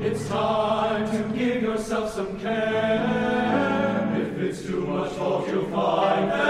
It's time to give yourself some care. If it's too much talk, you'll find that.